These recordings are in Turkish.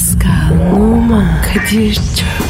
Pascal, Oman, Kadir çok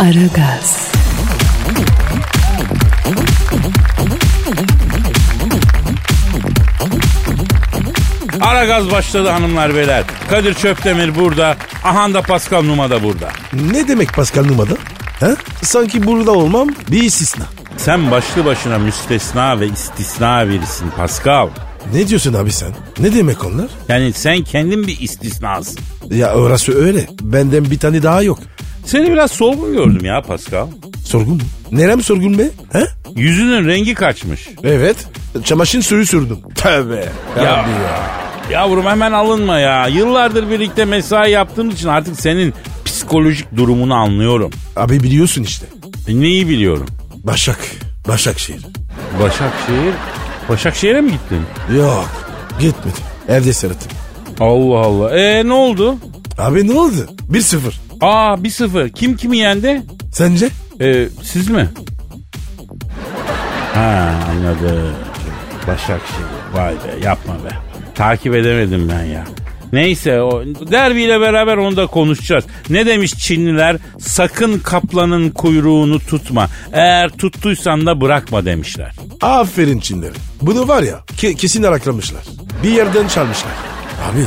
Aragaz, Ara gaz başladı hanımlar beyler. Kadir Çöptemir burada. Ahan da Pascal Numa da burada. Ne demek Pascal numada? Ha? Sanki burada olmam bir istisna. Sen başlı başına müstesna ve istisna birisin Pascal. Ne diyorsun abi sen? Ne demek onlar? Yani sen kendin bir istisnasın. Ya orası öyle. Benden bir tane daha yok. Seni biraz solgun gördüm ya Pascal. Sorgun mu? Nerem sorgun be? Ha? Yüzünün rengi kaçmış. Evet. Çamaşır suyu sürdüm. Tövbe. Ya, yavrum hemen alınma ya. Yıllardır birlikte mesai yaptığım için artık senin psikolojik durumunu anlıyorum. Abi biliyorsun işte. E, neyi biliyorum? Başak. Başakşehir. Başakşehir. Başakşehir'e mi gittin? Yok. Gitmedi. Evde seyrettim. Allah Allah. E ne oldu? Abi ne oldu? 1-0. Aa 1-0. Kim kimi yendi? Sence? E, siz mi? Ha anladım. Başakşehir. Vay be yapma be. Takip edemedim ben ya. Neyse o derbiyle beraber onu da konuşacağız. Ne demiş Çinliler? Sakın kaplanın kuyruğunu tutma. Eğer tuttuysan da bırakma demişler. Aferin Çinleri. Bunu var ya ke- kesin araklamışlar. Bir yerden çalmışlar. Abi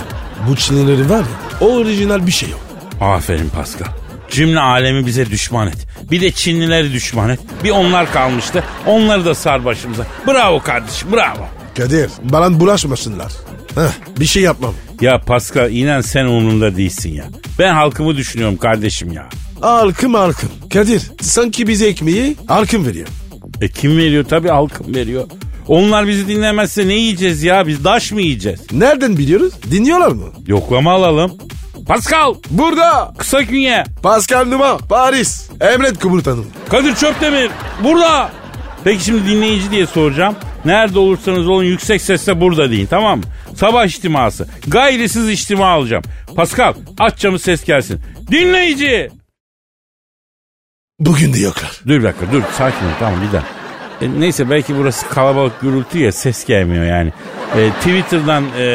bu Çinlilerin var ya orijinal bir şey yok. Aferin Pascal. Cümle alemi bize düşman et. Bir de Çinlileri düşman et. Bir onlar kalmıştı. Onları da sar başımıza. Bravo kardeşim bravo. Kadir bana bulaşmasınlar. Heh, bir şey yapmam. Ya Pascal inan sen umurumda değilsin ya. Ben halkımı düşünüyorum kardeşim ya. Halkım halkım. Kadir sanki bize ekmeği halkım veriyor. E kim veriyor? Tabii halkım veriyor. Onlar bizi dinlemezse ne yiyeceğiz ya? Biz daş mı yiyeceğiz? Nereden biliyoruz? Dinliyorlar mı? Yoklama alalım. Pascal Burada. kısa künye. Pascal Numa Paris. Emret komutanım. Kadir Çöptemir burada. Peki şimdi dinleyici diye soracağım. Nerede olursanız olun yüksek sesle burada deyin tamam mı? Sabah içtiması. Gayrisiz içtima alacağım. Pascal aç camı ses gelsin. Dinleyici. Bugün de yoklar. Dur bir dakika dur sakin ol tamam bir dakika. E, neyse belki burası kalabalık gürültü ya ses gelmiyor yani. E, Twitter'dan e,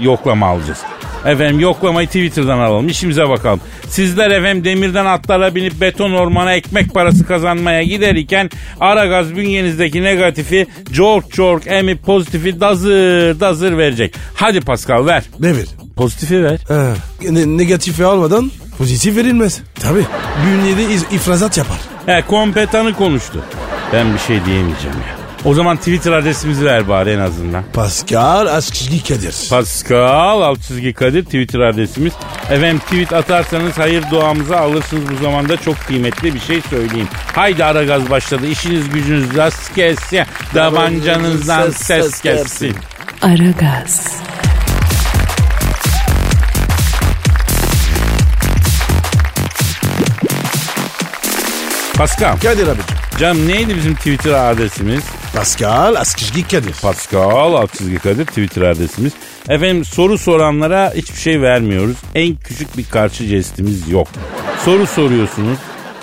yoklama alacağız. Efendim yoklamayı Twitter'dan alalım işimize bakalım. Sizler efendim demirden atlara binip beton ormana ekmek parası kazanmaya giderken ara gaz bünyenizdeki negatifi çok çok emip pozitifi dazır dazır verecek. Hadi Pascal ver. Ne ver? Pozitifi ver. Ha, ne- negatifi almadan pozitif verilmez. Tabi. Bünyede ifrazat yapar. He kompetanı konuştu. Ben bir şey diyemeyeceğim ya. O zaman Twitter adresimizi ver bari en azından. Pascal Askizgi Kadir. Pascal alt çizgi Kadir Twitter adresimiz. Efendim tweet atarsanız hayır duamızı alırsınız bu zamanda çok kıymetli bir şey söyleyeyim. Haydi ara gaz başladı. İşiniz gücünüz rast kessin. Davancanızdan ses kessin. Aragaz, Pascal. Kadir abicim. Canım neydi bizim Twitter adresimiz? Pascal Askizgi Kadir. Pascal alt çizgi Kadir Twitter adresimiz. Efendim soru soranlara hiçbir şey vermiyoruz. En küçük bir karşı jestimiz yok. Soru soruyorsunuz.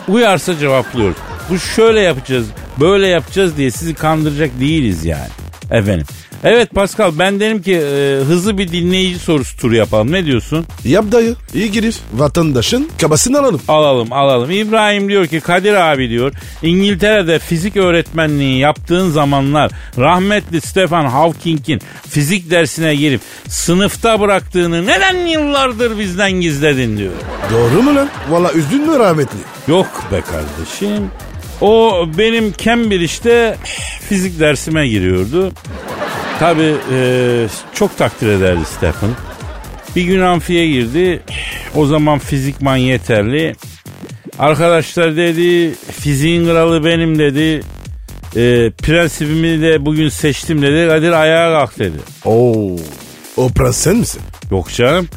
Uyarsa cevaplıyoruz. Bu şöyle yapacağız, böyle yapacağız diye sizi kandıracak değiliz yani. Efendim. Evet Pascal ben derim ki e, hızlı bir dinleyici sorusu turu yapalım. Ne diyorsun? Yap dayı. İyi girir. Vatandaşın kabasını alalım. Alalım alalım. İbrahim diyor ki Kadir abi diyor İngiltere'de fizik öğretmenliği yaptığın zamanlar rahmetli Stephen Hawking'in fizik dersine girip sınıfta bıraktığını neden yıllardır bizden gizledin diyor. Doğru mu lan? Valla üzdün mü rahmetli? Yok be kardeşim. O benim Cambridge'de fizik dersime giriyordu. Tabii e, çok takdir ederdi Stephen. Bir gün amfiye girdi. O zaman fizikman yeterli. Arkadaşlar dedi fiziğin kralı benim dedi. E, prensibimi de bugün seçtim dedi. Kadir ayağa kalk dedi. Oo. O prens sen misin? Yok canım.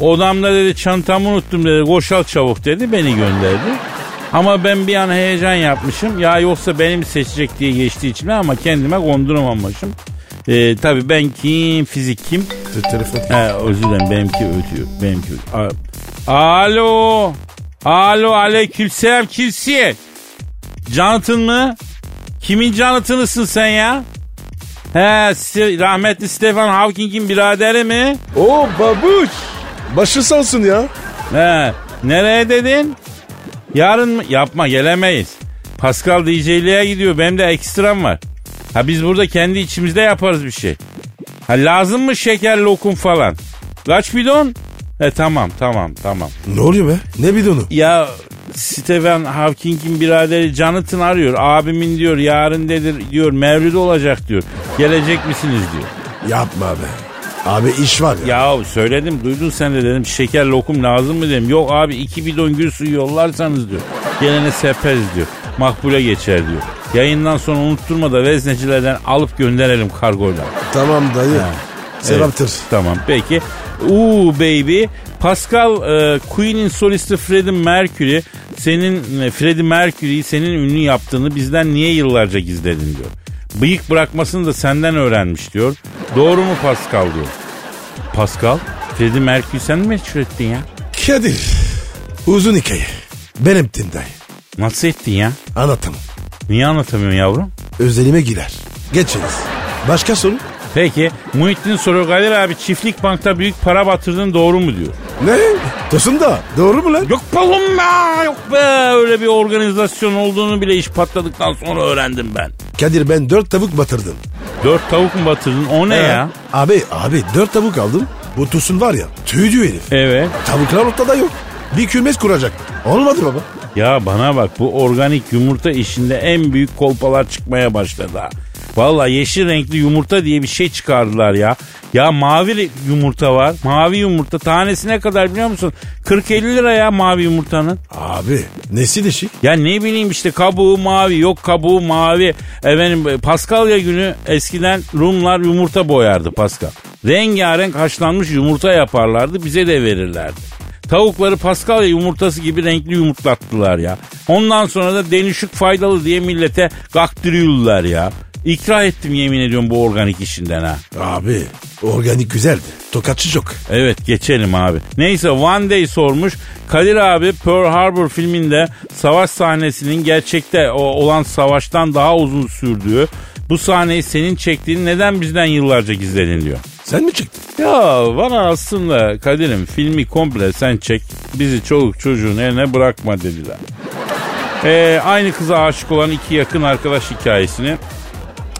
Odamda dedi çantamı unuttum dedi. Koşal çabuk dedi. Beni gönderdi. Ama ben bir an heyecan yapmışım. Ya yoksa beni mi seçecek diye geçtiği için ama kendime konduramamışım. Ee, tabii ben kim, fizik kim? Te- Telefon. He, özür dilerim benimki ötüyor. Benimki ötüyor. Alo. Alo aleykümselam kimsin? Jonathan mı? Kimin Jonathan'ısın sen ya? He rahmetli Stephen Hawking'in biraderi mi? Oo babuş. Başı sağ olsun ya. He nereye dedin? Yarın mı? Yapma gelemeyiz. Pascal DJ'liğe gidiyor. Benim de ekstram var. Ha biz burada kendi içimizde yaparız bir şey. Ha lazım mı şeker lokum falan? Kaç bidon? E tamam tamam tamam. Ne oluyor be? Ne bidonu? Ya Stephen Hawking'in biraderi Jonathan arıyor. Abimin diyor yarın dedir diyor mevlid olacak diyor. Gelecek misiniz diyor. Yapma be. Abi iş var ya. Ya söyledim duydun sen de dedim şeker lokum lazım mı dedim. Yok abi iki bidon gül suyu yollarsanız diyor. Gelene seperiz diyor. Makbule geçer diyor. Yayından sonra unutturma da veznecilerden alıp gönderelim kargoyla. Tamam dayı. Sevaptır. Tamam peki. Uuu baby. Pascal e, Queen'in solisti Freddie Mercury senin e, Freddie Mercury'yi senin ünlü yaptığını bizden niye yıllarca gizledin diyor. Bıyık bırakmasını da senden öğrenmiş diyor. Doğru mu Pascal diyor. Pascal Freddie Mercury sen mi meşhur ettin ya? Kadir. Uzun hikaye. Ben ettim dayı. Nasıl ettin ya? Anlatamam. Niye anlatamıyorsun yavrum? Özelime girer. Geçeriz. Başka soru? Peki Muhittin soruyor Kadir abi çiftlik bankta büyük para batırdın doğru mu diyor. Ne? Tosun da. Doğru mu lan? Yok be oğlum be yok be öyle bir organizasyon olduğunu bile iş patladıktan sonra öğrendim ben. Kadir ben dört tavuk batırdım. Dört tavuk mu batırdın o ne ya? Abi abi dört tavuk aldım. Bu Tosun var ya tüydü herif. Evet. Tavuklar ortada yok. Bir kümes kuracak. Olmadı baba. Ya bana bak bu organik yumurta işinde en büyük kolpalar çıkmaya başladı ha. Valla yeşil renkli yumurta diye bir şey çıkardılar ya. Ya mavi yumurta var. Mavi yumurta tanesi ne kadar biliyor musun? 40-50 lira ya mavi yumurtanın. Abi nesi değişik? Ya ne bileyim işte kabuğu mavi yok kabuğu mavi. Efendim Paskalya günü eskiden Rumlar yumurta boyardı Paskal. Rengarenk haşlanmış yumurta yaparlardı bize de verirlerdi. Tavukları Paskalya yumurtası gibi renkli yumurtlattılar ya. Ondan sonra da denişik faydalı diye millete kaktırıyorlar ya. İkra ettim yemin ediyorum bu organik işinden ha. Abi organik güzeldi. Tokatçı çok. Evet geçelim abi. Neyse One Day sormuş. Kadir abi Pearl Harbor filminde savaş sahnesinin gerçekte o- olan savaştan daha uzun sürdüğü bu sahneyi senin çektiğini neden bizden yıllarca gizledin diyor. Sen mi çıktın? Ya bana aslında Kadir'im filmi komple sen çek bizi çoluk çocuğun eline bırakma dediler. Ee, aynı kıza aşık olan iki yakın arkadaş hikayesini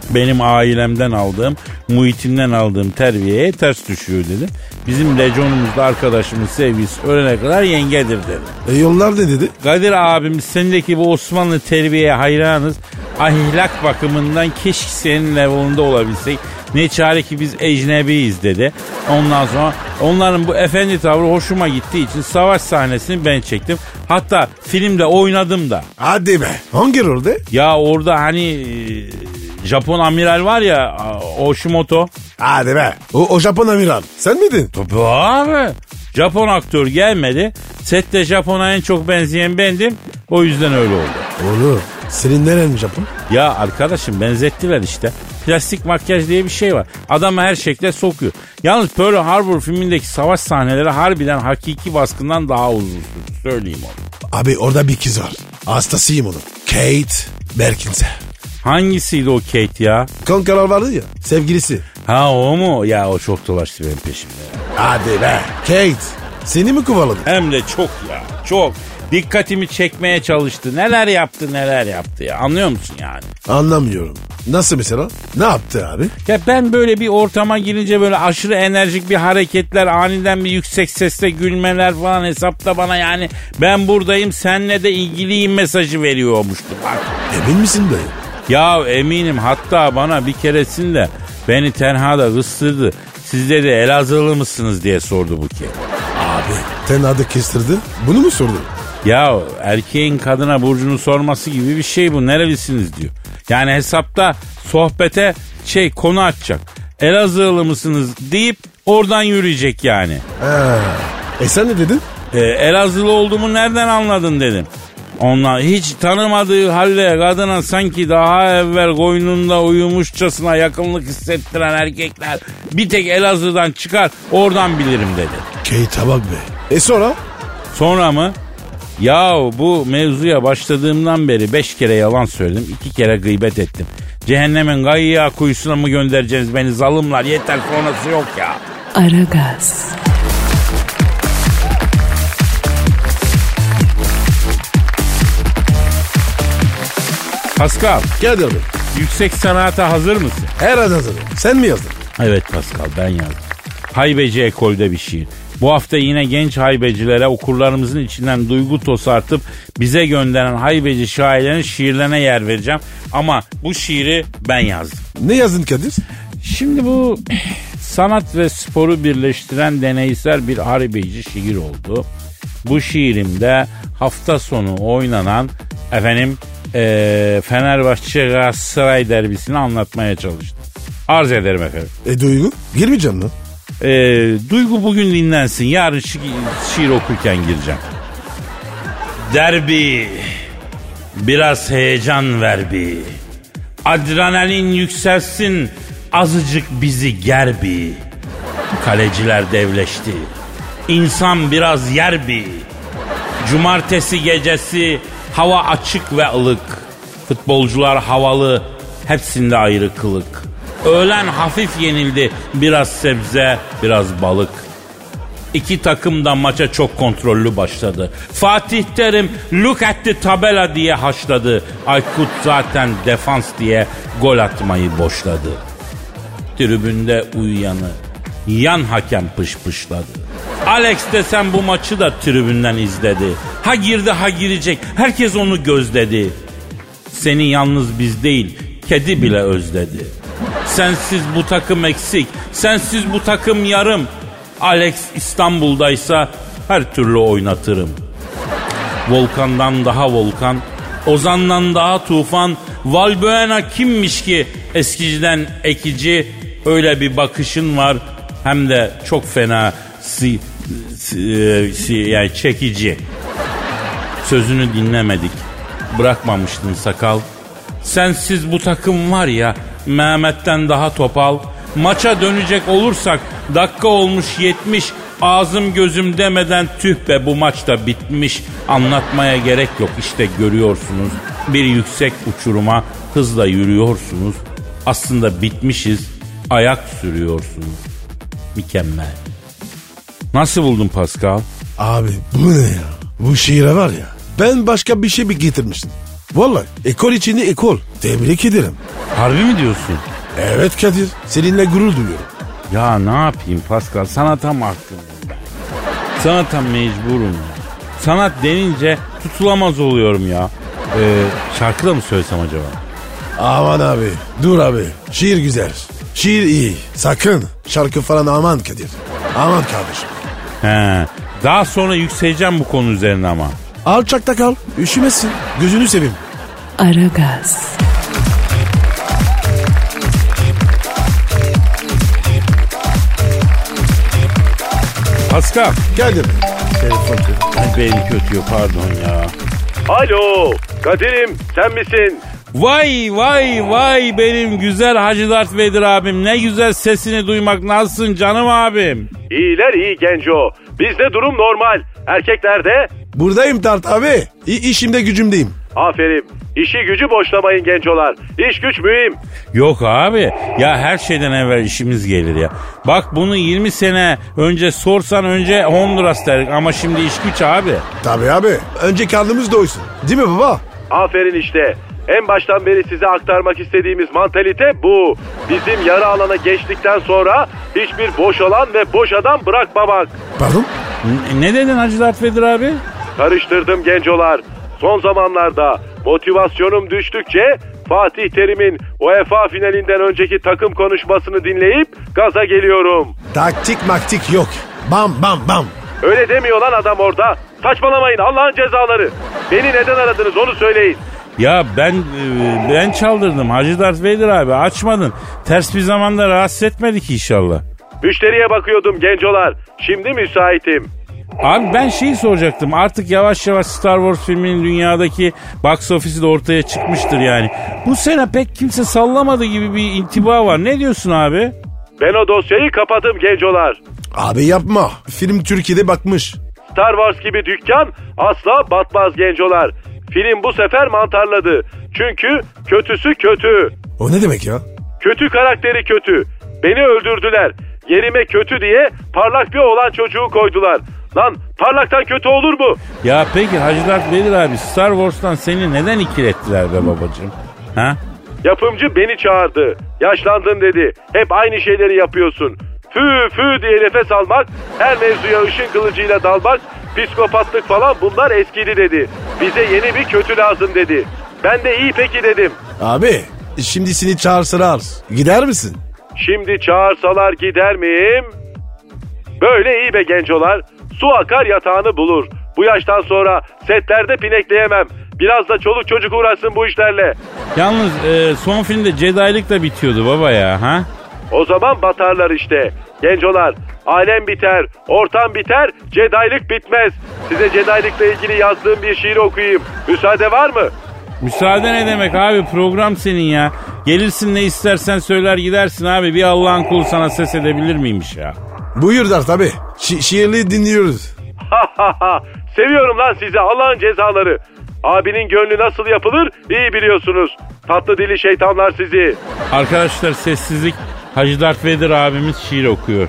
benim ailemden aldığım, muhitimden aldığım terbiyeye ters düşüyor dedim. Bizim leconumuzda arkadaşımız sevgisi ölene kadar yengedir dedi. E yollar ne dedi? Kadir abimiz sendeki bu Osmanlı terbiyeye hayranız. Ahlak bakımından keşke senin level'ında olabilsek. Ne çare ki biz ecnebiyiz dedi. Ondan sonra onların bu efendi tavrı hoşuma gittiği için savaş sahnesini ben çektim. Hatta filmde oynadım da. Hadi be. Hangi rolde? Ya orada hani e, Japon amiral var ya Oshimoto. Hadi be. O, o Japon amiral. Sen miydin? Tabii abi. Japon aktör gelmedi. Sette Japon'a en çok benzeyen bendim. O yüzden öyle oldu. Oğlum senin neren Japon? Ya arkadaşım benzettiler işte. Plastik makyaj diye bir şey var. Adamı her şekle sokuyor. Yalnız Pearl Harbor filmindeki savaş sahneleri harbiden hakiki baskından daha uzun sürdü. Söyleyeyim onu. Abi orada bir kız var. Hastasıyım onun. Kate Berkins'e. Hangisiydi o Kate ya? Kankalar vardı ya sevgilisi. Ha o mu? Ya o çok dolaştı benim peşimde. Hadi be. Kate seni mi kovaladı? Hem de çok ya çok. Dikkatimi çekmeye çalıştı. Neler yaptı neler yaptı ya. Anlıyor musun yani? Anlamıyorum. Nasıl mesela? Ne yaptı abi? Ya ben böyle bir ortama girince böyle aşırı enerjik bir hareketler, aniden bir yüksek sesle gülmeler falan hesapta bana yani ben buradayım senle de ilgiliyim mesajı veriyormuştu. Bak. Emin misin dayı? Ya eminim hatta bana bir keresinde beni tenhada ıstırdı. Siz dedi Elazığlı mısınız diye sordu bu ki. Abi tenada kestirdi. Bunu mu sordu? Ya erkeğin kadına burcunu sorması gibi bir şey bu. Nerelisiniz diyor. Yani hesapta sohbete şey konu açacak. Elazığlı mısınız deyip oradan yürüyecek yani. Ha, E sen ne dedin? E, Elazığlı olduğumu nereden anladın dedim. Onlar hiç tanımadığı halde kadına sanki daha evvel koynunda uyumuşçasına yakınlık hissettiren erkekler bir tek Elazığ'dan çıkar oradan bilirim dedi. Kate bak be. E sonra? Sonra mı? Ya bu mevzuya başladığımdan beri beş kere yalan söyledim. iki kere gıybet ettim. Cehennemin gayya kuyusuna mı göndereceğiz beni zalımlar yeter sonrası yok ya. Aragaz, Pascal Kadir Bey. yüksek sanata hazır mısın? Herhalde hazırım. Sen mi yazdın? Evet Pascal ben yazdım. Haybeci ekolde bir şiir. Bu hafta yine genç haybecilere okurlarımızın içinden duygu tosartıp bize gönderen haybeci şairlerin şiirlerine yer vereceğim. Ama bu şiiri ben yazdım. Ne yazdın Kadir? Şimdi bu sanat ve sporu birleştiren deneysel bir haybeci şiir oldu. Bu şiirimde hafta sonu oynanan efendim eee Fenerbahçe Galatasaray derbisini anlatmaya çalıştım. Arz ederim efendim. E Duygu? Girmeyeceğim lan. Ee, Duygu bugün dinlensin. Yarın şi- şiir okurken gireceğim. Derbi. Biraz heyecan ver bir. Adrenalin yükselsin. Azıcık bizi ger bir. Kaleciler devleşti. İnsan biraz yer bir. Cumartesi gecesi hava açık ve ılık. Futbolcular havalı, hepsinde ayrı kılık. Öğlen hafif yenildi, biraz sebze, biraz balık. İki takım da maça çok kontrollü başladı. Fatih Terim look at the tabela diye haşladı. Aykut zaten defans diye gol atmayı boşladı. Tribünde uyuyanı yan hakem pışpışladı. Alex desem bu maçı da tribünden izledi. Ha girdi ha girecek. Herkes onu gözledi. Seni yalnız biz değil, kedi bile özledi. Sensiz bu takım eksik, sensiz bu takım yarım. Alex İstanbul'daysa her türlü oynatırım. Volkandan daha volkan, Ozan'dan daha tufan, Valbuena kimmiş ki eskiciden ekici, öyle bir bakışın var hem de çok fena si, si- si- yani çekici. Sözünü dinlemedik. Bırakmamıştın sakal. Sensiz bu takım var ya Mehmet'ten daha topal. Maça dönecek olursak dakika olmuş 70 ağzım gözüm demeden tüh be bu maç da bitmiş. Anlatmaya gerek yok işte görüyorsunuz. Bir yüksek uçuruma hızla yürüyorsunuz. Aslında bitmişiz ayak sürüyorsunuz. Mükemmel. Nasıl buldun Pascal? Abi bu ne ya? Bu şiire var ya. Ben başka bir şey bir getirmiştim. Vallahi ekol içinde ekol. Tebrik ederim. Harbi mi diyorsun? Evet Kadir. Seninle gurur duyuyorum. Ya ne yapayım Pascal sanata mahkumum ben. Sanata mecburum ya. Sanat denince tutulamaz oluyorum ya. Ee, şarkı da mı söylesem acaba? Aman abi. Dur abi. Şiir güzel. Şiir iyi. Sakın. Şarkı falan aman Kadir. Aman kardeşim. He. Daha sonra yükseleceğim bu konu üzerine ama. Alçakta kal. Üşümesin. Gözünü seveyim. Aragaz, Pascal. Geldim. Telefon. Ay beni kötüyor pardon ya. Alo Kadir'im sen misin? Vay vay vay benim güzel Hacı Dert Vedir abim. Ne güzel sesini duymak. Nasılsın canım abim? İyiler iyi genco. Bizde durum normal. Erkeklerde Buradayım Tart abi. İ- işimde gücümdeyim. aferin. İşi gücü boşlamayın gencolar. İş güç mühim. Yok abi. Ya her şeyden evvel işimiz gelir ya. Bak bunu 20 sene önce sorsan önce Honduras derdik ama şimdi iş güç abi. Tabii abi. Önce karnımız doysun. Değil mi baba? Aferin işte. En baştan beri size aktarmak istediğimiz mantalite bu. Bizim yarı alana geçtikten sonra hiçbir boş alan ve boş adam bırakmamak. Pardon? N- ne dedin Hacı Dert Vedir abi? Karıştırdım gencolar. Son zamanlarda motivasyonum düştükçe Fatih Terim'in UEFA finalinden önceki takım konuşmasını dinleyip gaza geliyorum. Taktik maktik yok. Bam bam bam. Öyle demiyor lan adam orada. Saçmalamayın Allah'ın cezaları. Beni neden aradınız onu söyleyin. Ya ben e, ben çaldırdım Hacı Dert Vedir abi açmadın. Ters bir zamanda rahatsız etmedik inşallah. Müşteriye bakıyordum gencolar. Şimdi müsaitim. Abi ben şeyi soracaktım. Artık yavaş yavaş Star Wars filminin dünyadaki box office'i de ortaya çıkmıştır yani. Bu sene pek kimse sallamadı gibi bir intiba var. Ne diyorsun abi? Ben o dosyayı kapadım gencolar. Abi yapma. Film Türkiye'de bakmış. Star Wars gibi dükkan asla batmaz gencolar. Film bu sefer mantarladı. Çünkü kötüsü kötü. O ne demek ya? Kötü karakteri kötü. Beni öldürdüler. Yerime kötü diye parlak bir olan çocuğu koydular. Lan parlaktan kötü olur mu? Ya peki Hacı Dert Vedir abi Star Wars'tan seni neden ikilettiler be babacığım? Ha? Yapımcı beni çağırdı. Yaşlandın dedi. Hep aynı şeyleri yapıyorsun. Fü fü diye nefes almak, her mevzuya ışın kılıcıyla dalmak, psikopatlık falan bunlar eskidi dedi. Bize yeni bir kötü lazım dedi. Ben de iyi peki dedim. Abi şimdi seni çağırsalar gider misin? Şimdi çağırsalar gider miyim? Böyle iyi be gencolar. Su akar yatağını bulur. Bu yaştan sonra setlerde pinekleyemem. Biraz da çoluk çocuk uğraşsın bu işlerle. Yalnız e, son filmde Jedi'lik da bitiyordu baba ya. Ha? O zaman batarlar işte. Gencolar, alem biter, ortam biter, Jedi'lik bitmez. Size Jedi'likle ilgili yazdığım bir şiir okuyayım. Müsaade var mı? Müsaade ne demek abi program senin ya. Gelirsin ne istersen söyler gidersin abi. Bir Allah'ın kulu sana ses edebilir miymiş ya? Buyurlar tabi. Şi- şiirli dinliyoruz. Seviyorum lan sizi Allah'ın cezaları. Abinin gönlü nasıl yapılır iyi biliyorsunuz. Tatlı dili şeytanlar sizi. Arkadaşlar sessizlik Hacı Dert Vedir abimiz şiir okuyor.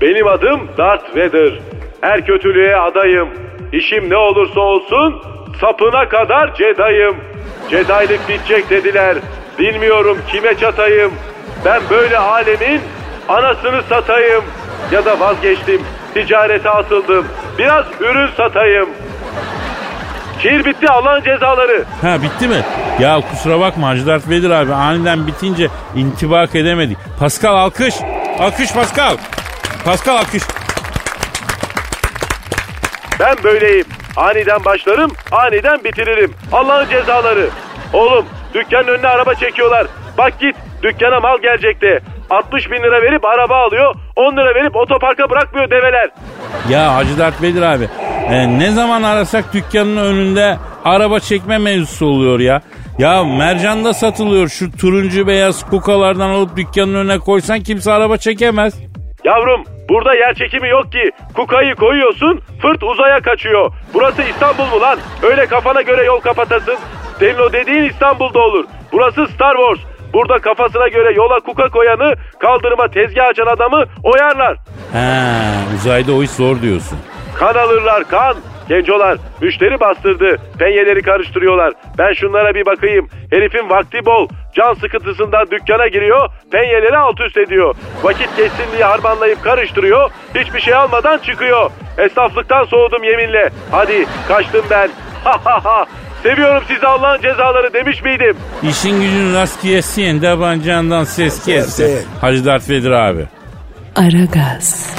Benim adım Darth Vader. Her kötülüğe adayım. İşim ne olursa olsun sapına kadar Jedi'yım. Jedi'lik bitecek dediler. Bilmiyorum kime çatayım. Ben böyle alemin anasını satayım. Ya da vazgeçtim. Ticarete atıldım. Biraz ürün satayım. Şiir bitti Allah'ın cezaları. Ha bitti mi? Ya kusura bakma Hacı Dert Vedir abi aniden bitince intibak edemedik. Pascal alkış. Alkış Pascal. Pascal alkış. Ben böyleyim. Aniden başlarım, aniden bitiririm. Allah'ın cezaları. Oğlum, dükkanın önüne araba çekiyorlar. Bak git, dükkana mal gelecekti. 60 bin lira verip araba alıyor, 10 lira verip otoparka bırakmıyor develer. Ya Hacı Dert Vedir abi e, ne zaman arasak dükkanın önünde araba çekme mevzusu oluyor ya. Ya mercanda satılıyor şu turuncu beyaz kukalardan alıp dükkanın önüne koysan kimse araba çekemez. Yavrum, burada yer çekimi yok ki. Kukayı koyuyorsun, fırt uzaya kaçıyor. Burası İstanbul mu lan? Öyle kafana göre yol kapatasın. Senin o dediğin İstanbul'da olur. Burası Star Wars. Burada kafasına göre yola kuka koyanı, kaldırıma tezgah açan adamı oyarlar. He uzayda o iş zor diyorsun. Kan alırlar kan. Gencolar müşteri bastırdı. Penyeleri karıştırıyorlar. Ben şunlara bir bakayım. Herifin vakti bol. Can sıkıntısından dükkana giriyor. Penyeleri alt üst ediyor. Vakit geçsin diye harmanlayıp karıştırıyor. Hiçbir şey almadan çıkıyor. Esnaflıktan soğudum yeminle. Hadi kaçtım ben. Ha ha ha. Seviyorum sizi Allah'ın cezaları demiş miydim? İşin gücün rast kesin tabancandan ses kesse. Hacı Dert Vedir abi. Aragaz,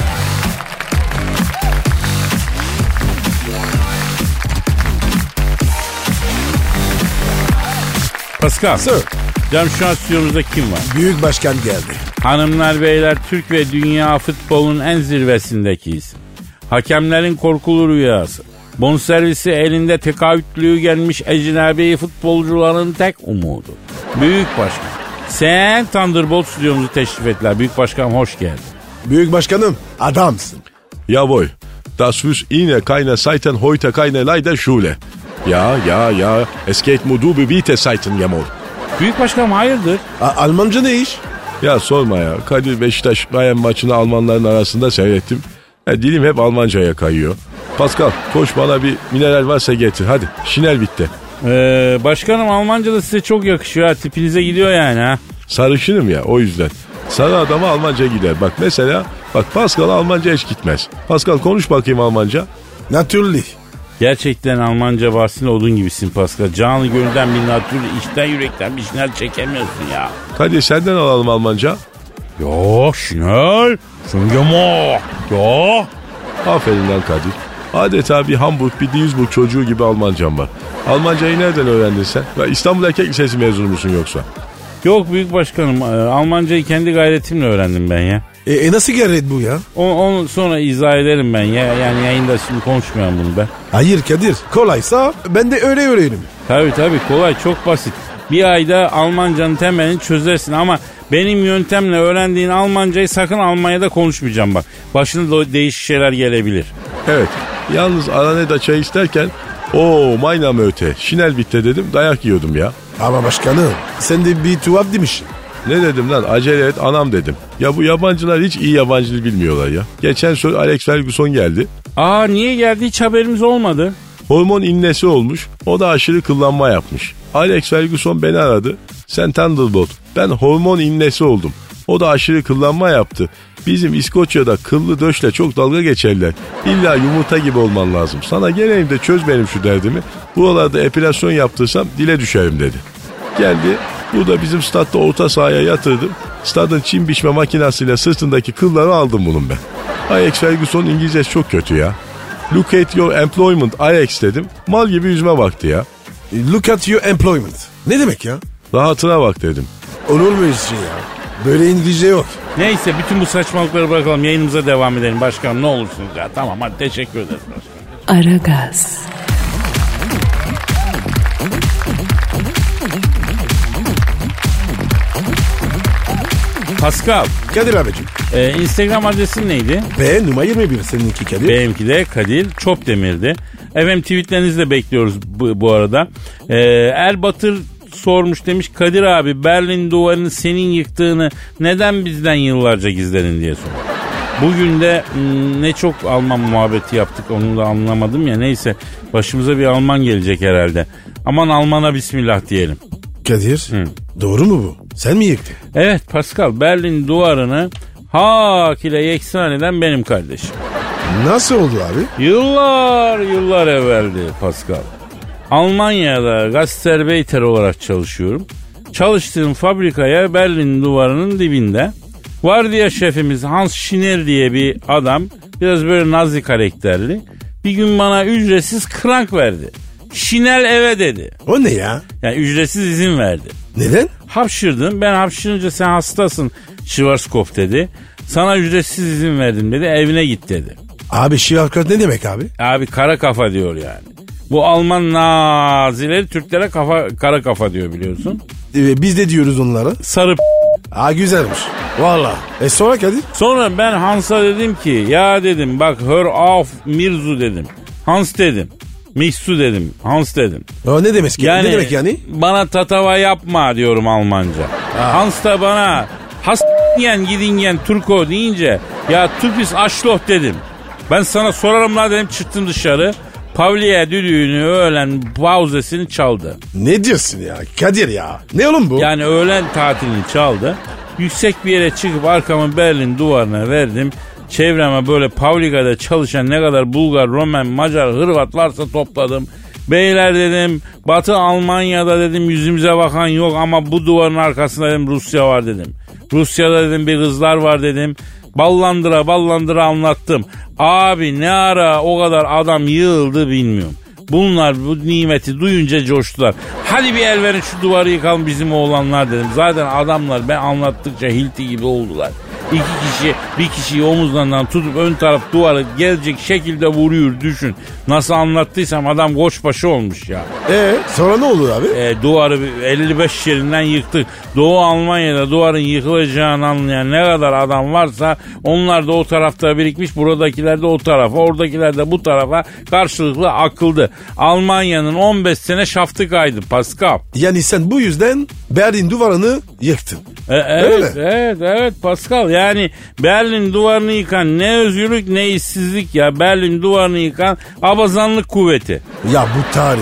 Pascal. Sir. Canım şu an stüdyomuzda kim var? Büyük başkan geldi. Hanımlar beyler Türk ve dünya futbolun en zirvesindeki isim. Hakemlerin korkulu rüyası. Bonservisi elinde tekavütlüğü gelmiş ecnebi futbolcuların tek umudu. Büyük başkan. Sen Thunderbolt stüdyomuzu teşrif ettiler. Büyük başkanım hoş geldin. Büyük başkanım adamsın. Jawohl, das wüs Ihnen keine Seiten heute keine leider Schule. Ja, ja, ja, es geht mu du bewiete Seiten jamol. Büyük başkanım hayırdır? A- Almanca ne iş? Ya sorma ya, Kadir Beşiktaş Bayern maçını Almanların arasında seyrettim. Ya, dilim hep Almancaya kayıyor. Pascal, koş bana bir mineral varsa getir hadi. Şinel bitti. Ee, başkanım Almanca da size çok yakışıyor ha. Tipinize gidiyor yani ha. Sarışınım ya o yüzden. Sarı adama Almanca gider. Bak mesela, bak Pascal Almanca hiç gitmez. Pascal konuş bakayım Almanca. Natürlich. Gerçekten Almanca varsın odun gibisin Pascal. Canlı gönülden bir natür, içten yürekten bir şeyler çekemiyorsun ya. Kadir senden alalım Almanca. Ya schon gemacht, ya. Aferin lan Kadir. Adeta bir Hamburg, bir Duisburg çocuğu gibi Almancam var. Almancayı nereden öğrendin sen? Ya İstanbul Erkek Lisesi mezunu musun yoksa? Yok büyük başkanım e, Almancayı kendi gayretimle öğrendim ben ya. E, e nasıl garet bu ya? O- Onu sonra izah ederim ben ya. Yani yayında şimdi konuşmayalım bunu ben. Hayır Kadir. Kolaysa ben de öyle öğrenirim. Tabii tabii kolay çok basit. Bir ayda Almancanın temelini çözersin ama benim yöntemle öğrendiğin Almancayı sakın Almanya'da konuşmayacağım bak. Başına da değişik şeyler gelebilir. Evet. Yalnız Araneda çay isterken o mayna mı öte? Şinel bitti dedim dayak yiyordum ya. Ama başkanım sen de bir tuhaf demişsin. Ne dedim lan acele et anam dedim. Ya bu yabancılar hiç iyi yabancı dil bilmiyorlar ya. Geçen söz Alex Ferguson geldi. Aa niye geldi hiç haberimiz olmadı. Hormon innesi olmuş. O da aşırı kıllanma yapmış. Alex Ferguson beni aradı. Sen Thunderbolt. Ben hormon innesi oldum. O da aşırı kıllanma yaptı. Bizim İskoçya'da kıllı döşle çok dalga geçerler. İlla yumurta gibi olman lazım. Sana geleyim de çöz benim şu derdimi. Buralarda epilasyon yaptırsam dile düşerim dedi. Geldi. Burada bizim statta orta sahaya yatırdım. Stadın çim biçme makinasıyla sırtındaki kılları aldım bunun ben. Alex Ferguson İngilizcesi çok kötü ya. Look at your employment Alex dedim. Mal gibi yüzüme baktı ya. Look at your employment. Ne demek ya? Rahatına bak dedim. Olur mu şey ya? Böyle İngilizce yok. Neyse bütün bu saçmalıkları bırakalım yayınımıza devam edelim başkanım ne olursunuz ya. Tamam hadi teşekkür ederiz başkanım. Aragaz, Pascal Kadir abicim. e, Instagram adresin neydi? B numara 21 seninki Kadir. Benimki de Kadir Çopdemir'di. Efendim tweetlerinizi de bekliyoruz bu, bu arada. Ee, Erbatır sormuş demiş Kadir abi Berlin duvarını senin yıktığını neden bizden yıllarca gizledin diye sormuş. Bugün de hmm, ne çok Alman muhabbeti yaptık onu da anlamadım ya neyse başımıza bir Alman gelecek herhalde. Aman Alman'a bismillah diyelim. Kadir. Doğru mu bu? Sen mi yıktın? Evet Pascal Berlin duvarını hak ile yeksan eden benim kardeşim. Nasıl oldu abi? Yıllar yıllar evveldi Pascal. Almanya'da Gastarbeiter olarak çalışıyorum. Çalıştığım fabrikaya Berlin duvarının dibinde vardiya şefimiz Hans Schiner diye bir adam biraz böyle nazi karakterli bir gün bana ücretsiz krank verdi. Şinel eve dedi. O ne ya? Yani ücretsiz izin verdi. Neden? Hapşırdım. Ben hapşırınca sen hastasın Schwarzkopf dedi. Sana ücretsiz izin verdim dedi. Evine git dedi. Abi şiarkat ne demek abi? Abi kara kafa diyor yani. Bu Alman nazileri Türklere kafa kara kafa diyor biliyorsun. Ee, biz de diyoruz onlara. Sarı Aa güzelmiş. Valla. E sonra Kadir? Sonra ben Hans'a dedim ki ya dedim bak hör auf Mirzu dedim. Hans dedim. Mihsu dedim. Hans dedim. O ne demek ki? Yani, ne demek yani? Bana tatava yapma diyorum Almanca. Hans da bana has yen gidin yen Turko deyince ya tupis aşloh dedim. Ben sana sorarım la dedim çıktım dışarı. Pavliye düdüğünü öğlen pauzesini çaldı. Ne diyorsun ya? Kadir ya. Ne oğlum bu? Yani öğlen tatilini çaldı. Yüksek bir yere çıkıp arkamı Berlin duvarına verdim. Çevreme böyle Pavliga'da çalışan ne kadar Bulgar, Romen, Macar, Hırvat varsa topladım. Beyler dedim Batı Almanya'da dedim yüzümüze bakan yok ama bu duvarın arkasında dedim Rusya var dedim. Rusya'da dedim bir kızlar var dedim. Ballandıra ballandıra anlattım. Abi ne ara o kadar adam yığıldı bilmiyorum. Bunlar bu nimeti duyunca coştular. Hadi bir el verin şu duvarı yıkalım bizim oğlanlar dedim. Zaten adamlar ben anlattıkça hilti gibi oldular. İki kişi bir kişiyi omuzlarından tutup ön taraf duvarı gelecek şekilde vuruyor düşün. Nasıl anlattıysam adam koçbaşı olmuş ya. E sonra ne olur abi? E, duvarı 55 yerinden yıktık. Doğu Almanya'da duvarın yıkılacağını anlayan ne kadar adam varsa onlar da o tarafta birikmiş. Buradakiler de o tarafa, oradakiler de bu tarafa karşılıklı akıldı. Almanya'nın 15 sene şaftı kaydı Pascal. Yani sen bu yüzden Berlin duvarını yıktın. E, evet, Öyle evet, evet Pascal. Yani Berlin duvarını yıkan ne özgürlük ne işsizlik ya. Berlin duvarını yıkan abazanlık kuvveti. Ya bu tarih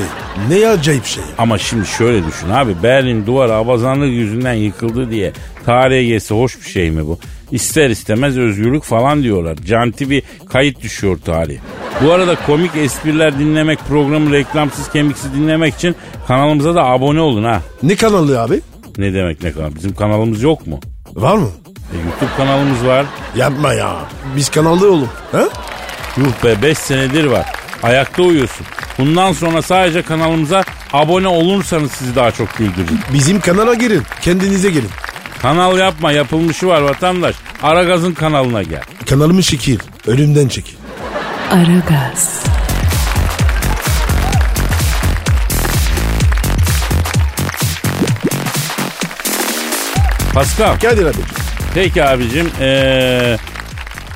ne acayip şey. Ama şimdi şöyle düşün abi Berlin duvarı abazanlık yüzünden yıkıldı diye tarihe geçse hoş bir şey mi bu? İster istemez özgürlük falan diyorlar. Canti bir kayıt düşüyor tarih. Bu arada komik espriler dinlemek, programı reklamsız kemiksiz dinlemek için kanalımıza da abone olun ha. Ne kanalı abi? Ne demek ne kanal? Bizim kanalımız yok mu? Var mı? E, YouTube kanalımız var. Yapma ya. Biz kanalda oğlum. Ha? Yuh be 5 senedir var. Ayakta uyuyorsun. Bundan sonra sadece kanalımıza abone olursanız sizi daha çok güldürürüz. Bizim kanala girin. Kendinize gelin. Kanal yapma yapılmışı var vatandaş. Aragaz'ın kanalına gel. Kanalımı şekil. Ölümden çekil. Aragaz, Pascal. Kadir abi. Peki abicim. Ee,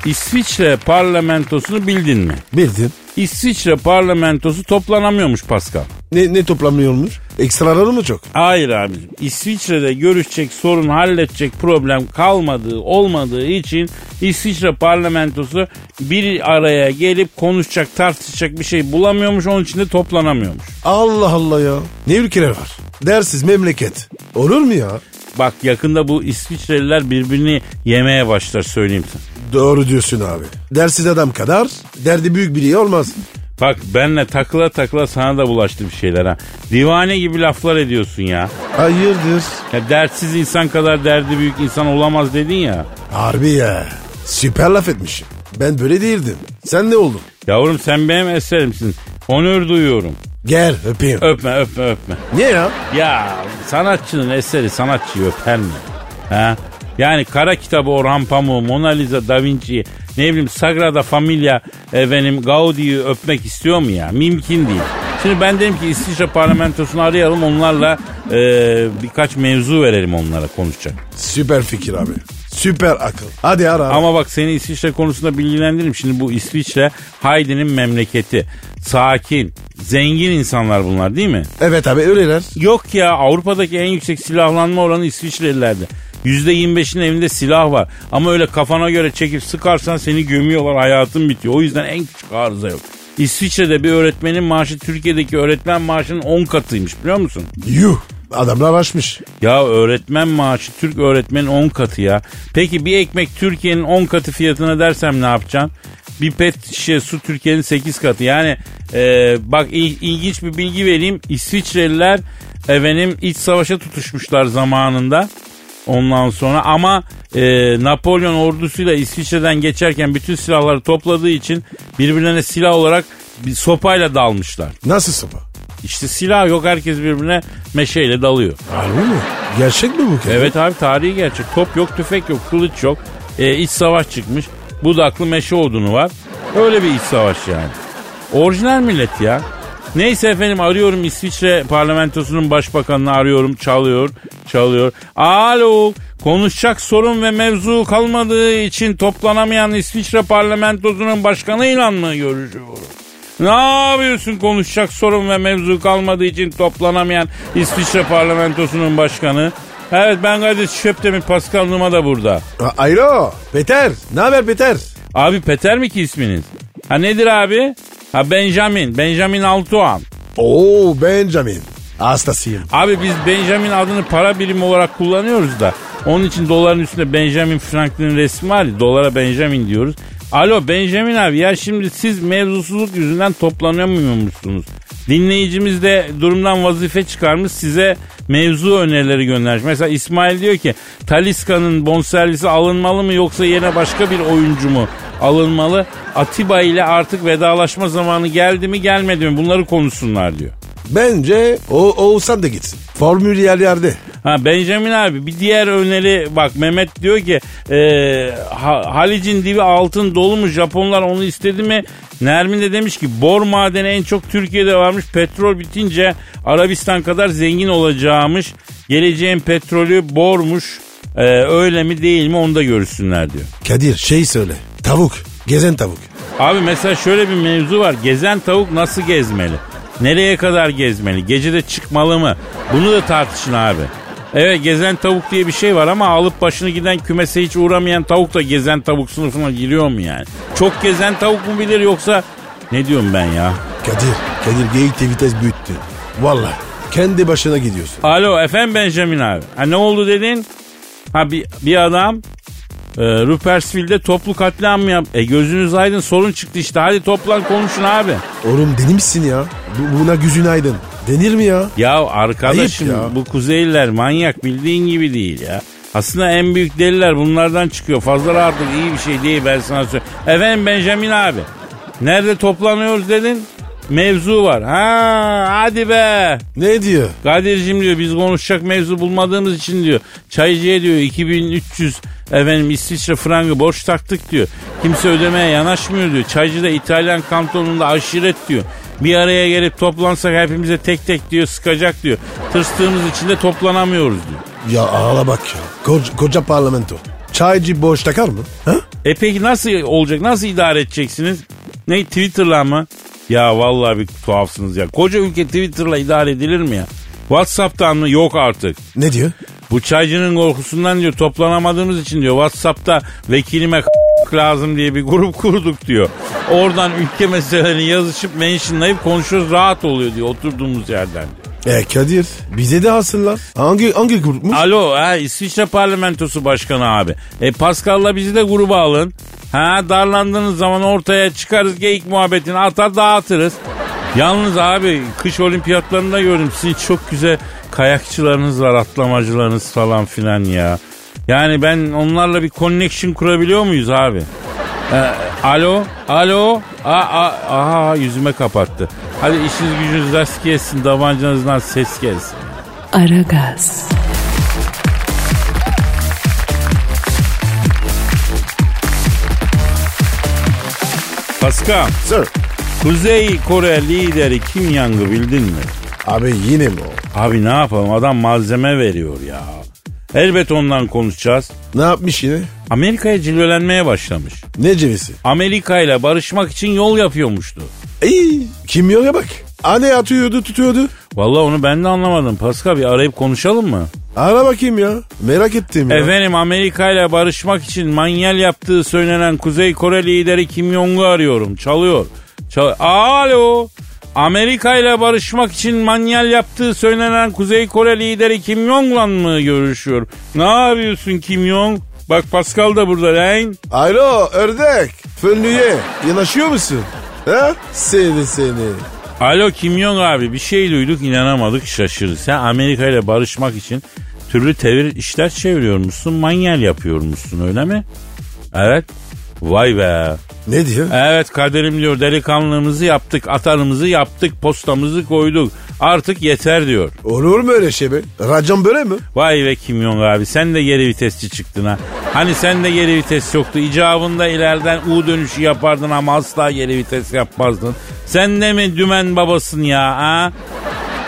İsviçre parlamentosunu bildin mi? Bildin. İsviçre parlamentosu toplanamıyormuş Pascal. Ne, ne toplamıyormuş? Ekstraları mı çok? Hayır abicim. İsviçre'de görüşecek sorun halledecek problem kalmadığı olmadığı için İsviçre parlamentosu bir araya gelip konuşacak tartışacak bir şey bulamıyormuş onun için de toplanamıyormuş. Allah Allah ya. Ne ülkeler var? Dersiz memleket. Olur mu ya? Bak yakında bu İsviçreliler birbirini yemeye başlar söyleyeyim sana. Doğru diyorsun abi. Dersiz adam kadar derdi büyük biri olmaz. Bak benle takıla takıla sana da bulaştı bir şeyler ha. Divane gibi laflar ediyorsun ya. Hayırdır? ya dertsiz insan kadar derdi büyük insan olamaz dedin ya. Harbi ya. Süper laf etmişim. Ben böyle değildim. Sen ne oldun? Yavrum sen benim eserimsin. Onur duyuyorum. Gel öpeyim. Öpme öpme öpme. Niye ya? Ya sanatçının eseri sanatçıyı öper mi? Ha? Yani kara kitabı Orhan Pamuk, Mona Lisa, Da Vinci, ne bileyim Sagrada Familia efendim Gaudi'yi öpmek istiyor mu ya? Mümkün değil. Şimdi ben dedim ki İsviçre parlamentosunu arayalım onlarla e, birkaç mevzu verelim onlara konuşacak. Süper fikir abi. Süper akıl. Hadi ara. ara. Ama bak seni İsviçre konusunda bilgilendiririm. Şimdi bu İsviçre Haydi'nin memleketi. Sakin, zengin insanlar bunlar değil mi? Evet abi öyleler. Yok ya Avrupa'daki en yüksek silahlanma oranı İsviçrelilerde. %25'in evinde silah var. Ama öyle kafana göre çekip sıkarsan seni gömüyorlar hayatın bitiyor. O yüzden en küçük arıza yok. İsviçre'de bir öğretmenin maaşı Türkiye'deki öğretmen maaşının 10 katıymış biliyor musun? Yuh. Adamlar açmış. Ya öğretmen maaşı Türk öğretmenin 10 katı ya. Peki bir ekmek Türkiye'nin 10 katı fiyatına dersem ne yapacaksın? Bir pet şişe su Türkiye'nin 8 katı. Yani e, bak il- ilginç bir bilgi vereyim. İsviçreliler efendim iç savaşa tutuşmuşlar zamanında. Ondan sonra ama e, Napolyon ordusuyla İsviçre'den geçerken bütün silahları topladığı için birbirlerine silah olarak bir sopayla dalmışlar. Nasıl sopa? İşte silah yok herkes birbirine meşeyle dalıyor. Harbi mi? Gerçek mi bu kez? Evet abi tarihi gerçek. Top yok, tüfek yok, kılıç yok. E, iç savaş çıkmış. Budaklı meşe odunu var. Öyle bir iç savaş yani. Orijinal millet ya. Neyse efendim arıyorum İsviçre parlamentosunun başbakanını arıyorum. Çalıyor, çalıyor. Alo, konuşacak sorun ve mevzu kalmadığı için toplanamayan İsviçre parlamentosunun başkanıyla mı görüşüyorum? Ne yapıyorsun konuşacak sorun ve mevzu kalmadığı için toplanamayan İsviçre parlamentosunun başkanı? Evet ben Kadir Şöptemir Pascal Numa da burada. A- Alo. Peter. Ne haber Peter? Abi Peter mi ki isminiz? Ha nedir abi? Ha Benjamin. Benjamin Altuan. Oo Benjamin. Hastasıyım. Abi biz Benjamin adını para birimi olarak kullanıyoruz da. Onun için doların üstünde Benjamin Franklin'in resmi var ya dolara Benjamin diyoruz. Alo Benjamin abi ya şimdi siz mevzusuzluk yüzünden toplanamıyormuşsunuz. Dinleyicimiz de durumdan vazife çıkarmış size mevzu önerileri göndermiş. Mesela İsmail diyor ki Taliska'nın bonservisi alınmalı mı yoksa yerine başka bir oyuncu mu alınmalı? Atiba ile artık vedalaşma zamanı geldi mi gelmedi mi bunları konuşsunlar diyor. Bence o Oğuzhan da gitsin. Formül yer yerde. Ha Benjamin abi bir diğer öneri bak Mehmet diyor ki e, Ha- Halic'in dibi altın dolu mu Japonlar onu istedi mi? Nermin de demiş ki bor madeni en çok Türkiye'de varmış petrol bitince Arabistan kadar zengin olacağımış. Geleceğin petrolü bormuş E, öyle mi değil mi onu da görürsünler diyor. Kadir şey söyle. Tavuk. Gezen tavuk. Abi mesela şöyle bir mevzu var. Gezen tavuk nasıl gezmeli? Nereye kadar gezmeli? Gecede çıkmalı mı? Bunu da tartışın abi. Evet gezen tavuk diye bir şey var ama alıp başını giden kümese hiç uğramayan tavuk da gezen tavuk sınıfına giriyor mu yani? Çok gezen tavuk mu bilir yoksa ne diyorum ben ya? Kadir. Kadir geyikte vites büyüttü. Valla. Kendi başına gidiyorsun. Alo efendim Benjamin abi. Ha ne oldu dedin? Ha bir, bir adam e, Rupersville'de toplu katliam mı yap? E gözünüz aydın sorun çıktı işte. Hadi toplan konuşun abi. Oğlum deli misin ya? Bu, buna gücün aydın. Denir mi ya? Ya arkadaşım Ayıp ya. bu kuzeyliler manyak bildiğin gibi değil ya. Aslında en büyük deliler bunlardan çıkıyor. Fazla rahatlık iyi bir şey değil ben sana söyleyeyim. Efendim Benjamin abi. Nerede toplanıyoruz dedin? Mevzu var. Ha hadi be. Ne diyor? Kadir'cim diyor biz konuşacak mevzu bulmadığımız için diyor. Çaycıya diyor 2300 efendim İsviçre frangı borç taktık diyor. Kimse ödemeye yanaşmıyor diyor. Çaycı da İtalyan kantonunda aşiret diyor. Bir araya gelip toplansak hepimize tek tek diyor sıkacak diyor. Tırstığımız için de toplanamıyoruz diyor. Ya ağla bak ya. Koca, koca parlamento. Çaycı boş takar mı? Ha? E peki nasıl olacak? Nasıl idare edeceksiniz? Ne Twitter'la mı? Ya vallahi bir tuhafsınız ya. Koca ülke Twitter'la idare edilir mi ya? WhatsApp'tan mı? Yok artık. Ne diyor? Bu çaycının korkusundan diyor toplanamadığımız için diyor WhatsApp'ta vekilime lazım diye bir grup kurduk diyor. Oradan ülke meselelerini yazışıp mentionlayıp konuşuyoruz rahat oluyor diyor oturduğumuz yerden diyor. E Kadir bize de alsınlar. Hangi hangi grupmuş? Alo ha İsviçre parlamentosu başkanı abi. E Pascal'la bizi de gruba alın. Ha darlandığınız zaman ortaya çıkarız geyik muhabbetini atar dağıtırız. Yalnız abi kış olimpiyatlarında gördüm sizin çok güzel kayakçılarınız var atlamacılarınız falan filan ya. Yani ben onlarla bir connection kurabiliyor muyuz abi? Ee, alo, alo, a, a, aha yüzüme kapattı. Hadi işiniz gücünüz rast gelsin, tabancanızdan ses gelsin. Aragaz, Pascal, Sir. Kuzey Kore lideri Kim Yang'ı bildin mi? Abi yine mi o? Abi ne yapalım adam malzeme veriyor ya. Elbet ondan konuşacağız. Ne yapmış yine? Amerika'ya cilvelenmeye başlamış. Ne cevisi? Amerika ile barışmak için yol yapıyormuştu. İyi. Kimyona bak. Anne atıyordu tutuyordu. Vallahi onu ben de anlamadım. Pascal bir arayıp konuşalım mı? Ara bakayım ya. Merak ettim ya. Efendim Amerika ile barışmak için manyel yaptığı söylenen Kuzey Kore lideri Kim Jong'u arıyorum. Çalıyor. Çal Alo. Amerika ile barışmak için manyel yaptığı söylenen Kuzey Kore lideri Kim Jong'la mı görüşüyor? Ne yapıyorsun Kim Jong? Bak Pascal da burada lan. Alo ördek. Fönlüye. Yanaşıyor musun? Ha? Seni seni. Alo Kim Jong abi bir şey duyduk inanamadık şaşırdık. Sen Amerika ile barışmak için türlü tevir işler çeviriyormuşsun manyel yapıyormuşsun öyle mi? Evet. Vay be. Ne diyor? Evet kaderim diyor delikanlığımızı yaptık atarımızı yaptık postamızı koyduk artık yeter diyor. Olur mu öyle şey be? Racon böyle mi? Vay be Kim Jong abi sen de geri vitesçi çıktın ha. Hani sen de geri vites yoktu icabında ileriden U dönüşü yapardın ama asla geri vites yapmazdın. Sen de mi dümen babasın ya ha?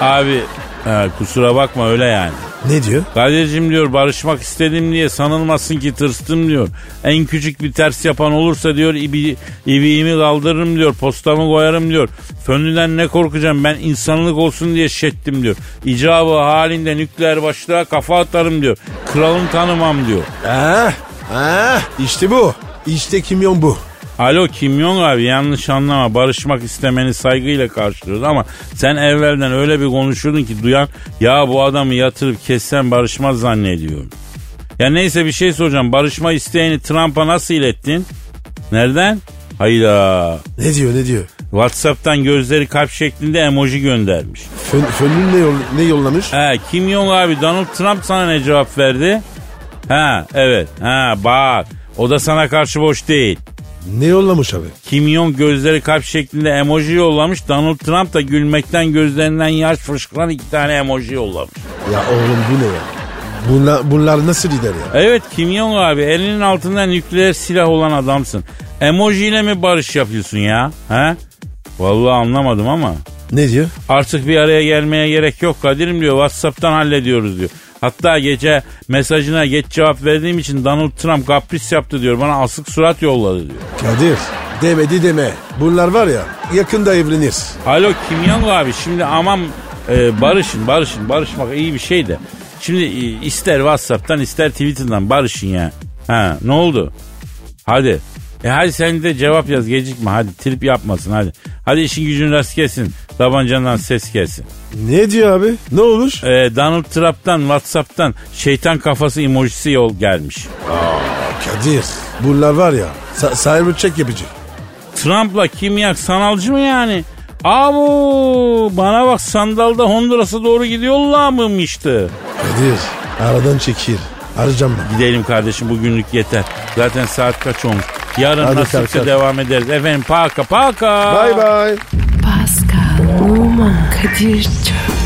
Abi ha, kusura bakma öyle yani. Ne diyor? Kadir'cim diyor barışmak istedim diye sanılmasın ki tırstım diyor. En küçük bir ters yapan olursa diyor ibi, ibiğimi kaldırırım diyor postamı koyarım diyor. Fönlüden ne korkacağım ben insanlık olsun diye şettim diyor. İcabı halinde nükleer başlığa kafa atarım diyor. Kralını tanımam diyor. Ah, ah, işte bu. İşte kimyon bu. Alo Kim Jong abi yanlış anlama barışmak istemeni saygıyla karşılıyoruz ama sen evvelden öyle bir konuşurdun ki duyan ya bu adamı yatırıp kessen barışmaz zannediyorum. Ya neyse bir şey soracağım barışma isteğini Trump'a nasıl ilettin? Nereden? Hayda. Ne diyor ne diyor? Whatsapp'tan gözleri kalp şeklinde emoji göndermiş. Fön, Fönlü ne, yol, ne yollamış? He Kim Jong abi Donald Trump sana ne cevap verdi? Ha evet ha bak o da sana karşı boş değil. Ne yollamış abi? Kim Jong gözleri kalp şeklinde emoji yollamış. Donald Trump da gülmekten gözlerinden yaş fışkıran iki tane emoji yollamış. Ya oğlum bu ne ya? Bunlar, bunlar nasıl lider ya? Evet Kim Jong abi elinin altında nükleer silah olan adamsın. Emojiyle mi barış yapıyorsun ya? He? Vallahi anlamadım ama. Ne diyor? Artık bir araya gelmeye gerek yok Kadir'im diyor. Whatsapp'tan hallediyoruz diyor. Hatta gece mesajına geç cevap verdiğim için Donald Trump kapris yaptı diyor. Bana asık surat yolladı diyor. Kadir demedi deme. Bunlar var ya yakında evlenir. Alo Kim Jong abi şimdi aman e, barışın barışın barışmak iyi bir şey de. Şimdi e, ister Whatsapp'tan ister Twitter'dan barışın ya. Ha ne oldu? Hadi. E hadi sen de cevap yaz gecikme hadi trip yapmasın hadi. Hadi işin gücün rast gelsin. Tabancandan ses gelsin. Ne diyor abi? Ne olur? E, Donald Trump'tan Whatsapp'tan şeytan kafası emojisi yol gelmiş. Kadir bunlar var ya sa- cyber check yapacak. Trump'la kimyak sanalcı mı yani? Abu bana bak sandalda Honduras'a doğru gidiyorlar mıymıştı? Kadir aradan çekil. Arayacağım ben. Gidelim kardeşim bugünlük yeter. Zaten saat kaç olmuş. Yarın Hadi nasipse kalk, kalk. devam ederiz. Efendim paka paka. Bye bye. Numan Kadir Çöp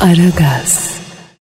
Aragaz.